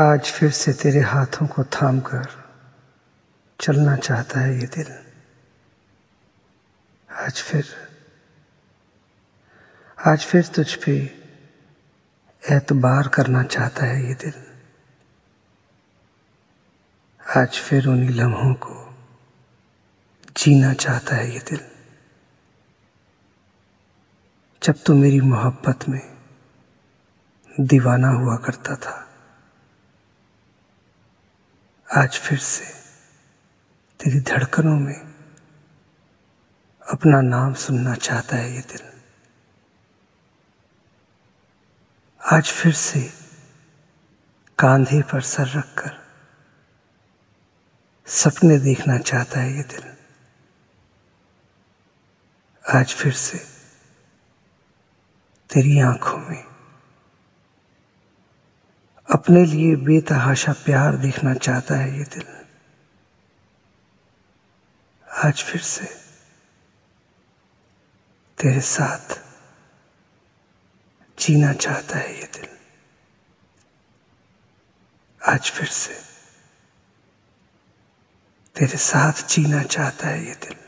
आज फिर से तेरे हाथों को थाम कर चलना चाहता है ये दिल। आज फिर आज फिर तुझ पे एतबार करना चाहता है ये दिल। आज फिर उन्हीं लम्हों को जीना चाहता है ये दिल। जब तू मेरी मोहब्बत में दीवाना हुआ करता था आज फिर से तेरी धड़कनों में अपना नाम सुनना चाहता है ये दिल। आज फिर से कांधे पर सर रखकर सपने देखना चाहता है ये दिल। आज फिर से तेरी आँखों में अपने लिए बेतहाशा प्यार देखना चाहता है ये दिल। आज फिर से तेरे साथ जीना चाहता है ये दिल। आज फिर से तेरे साथ जीना चाहता है ये दिल।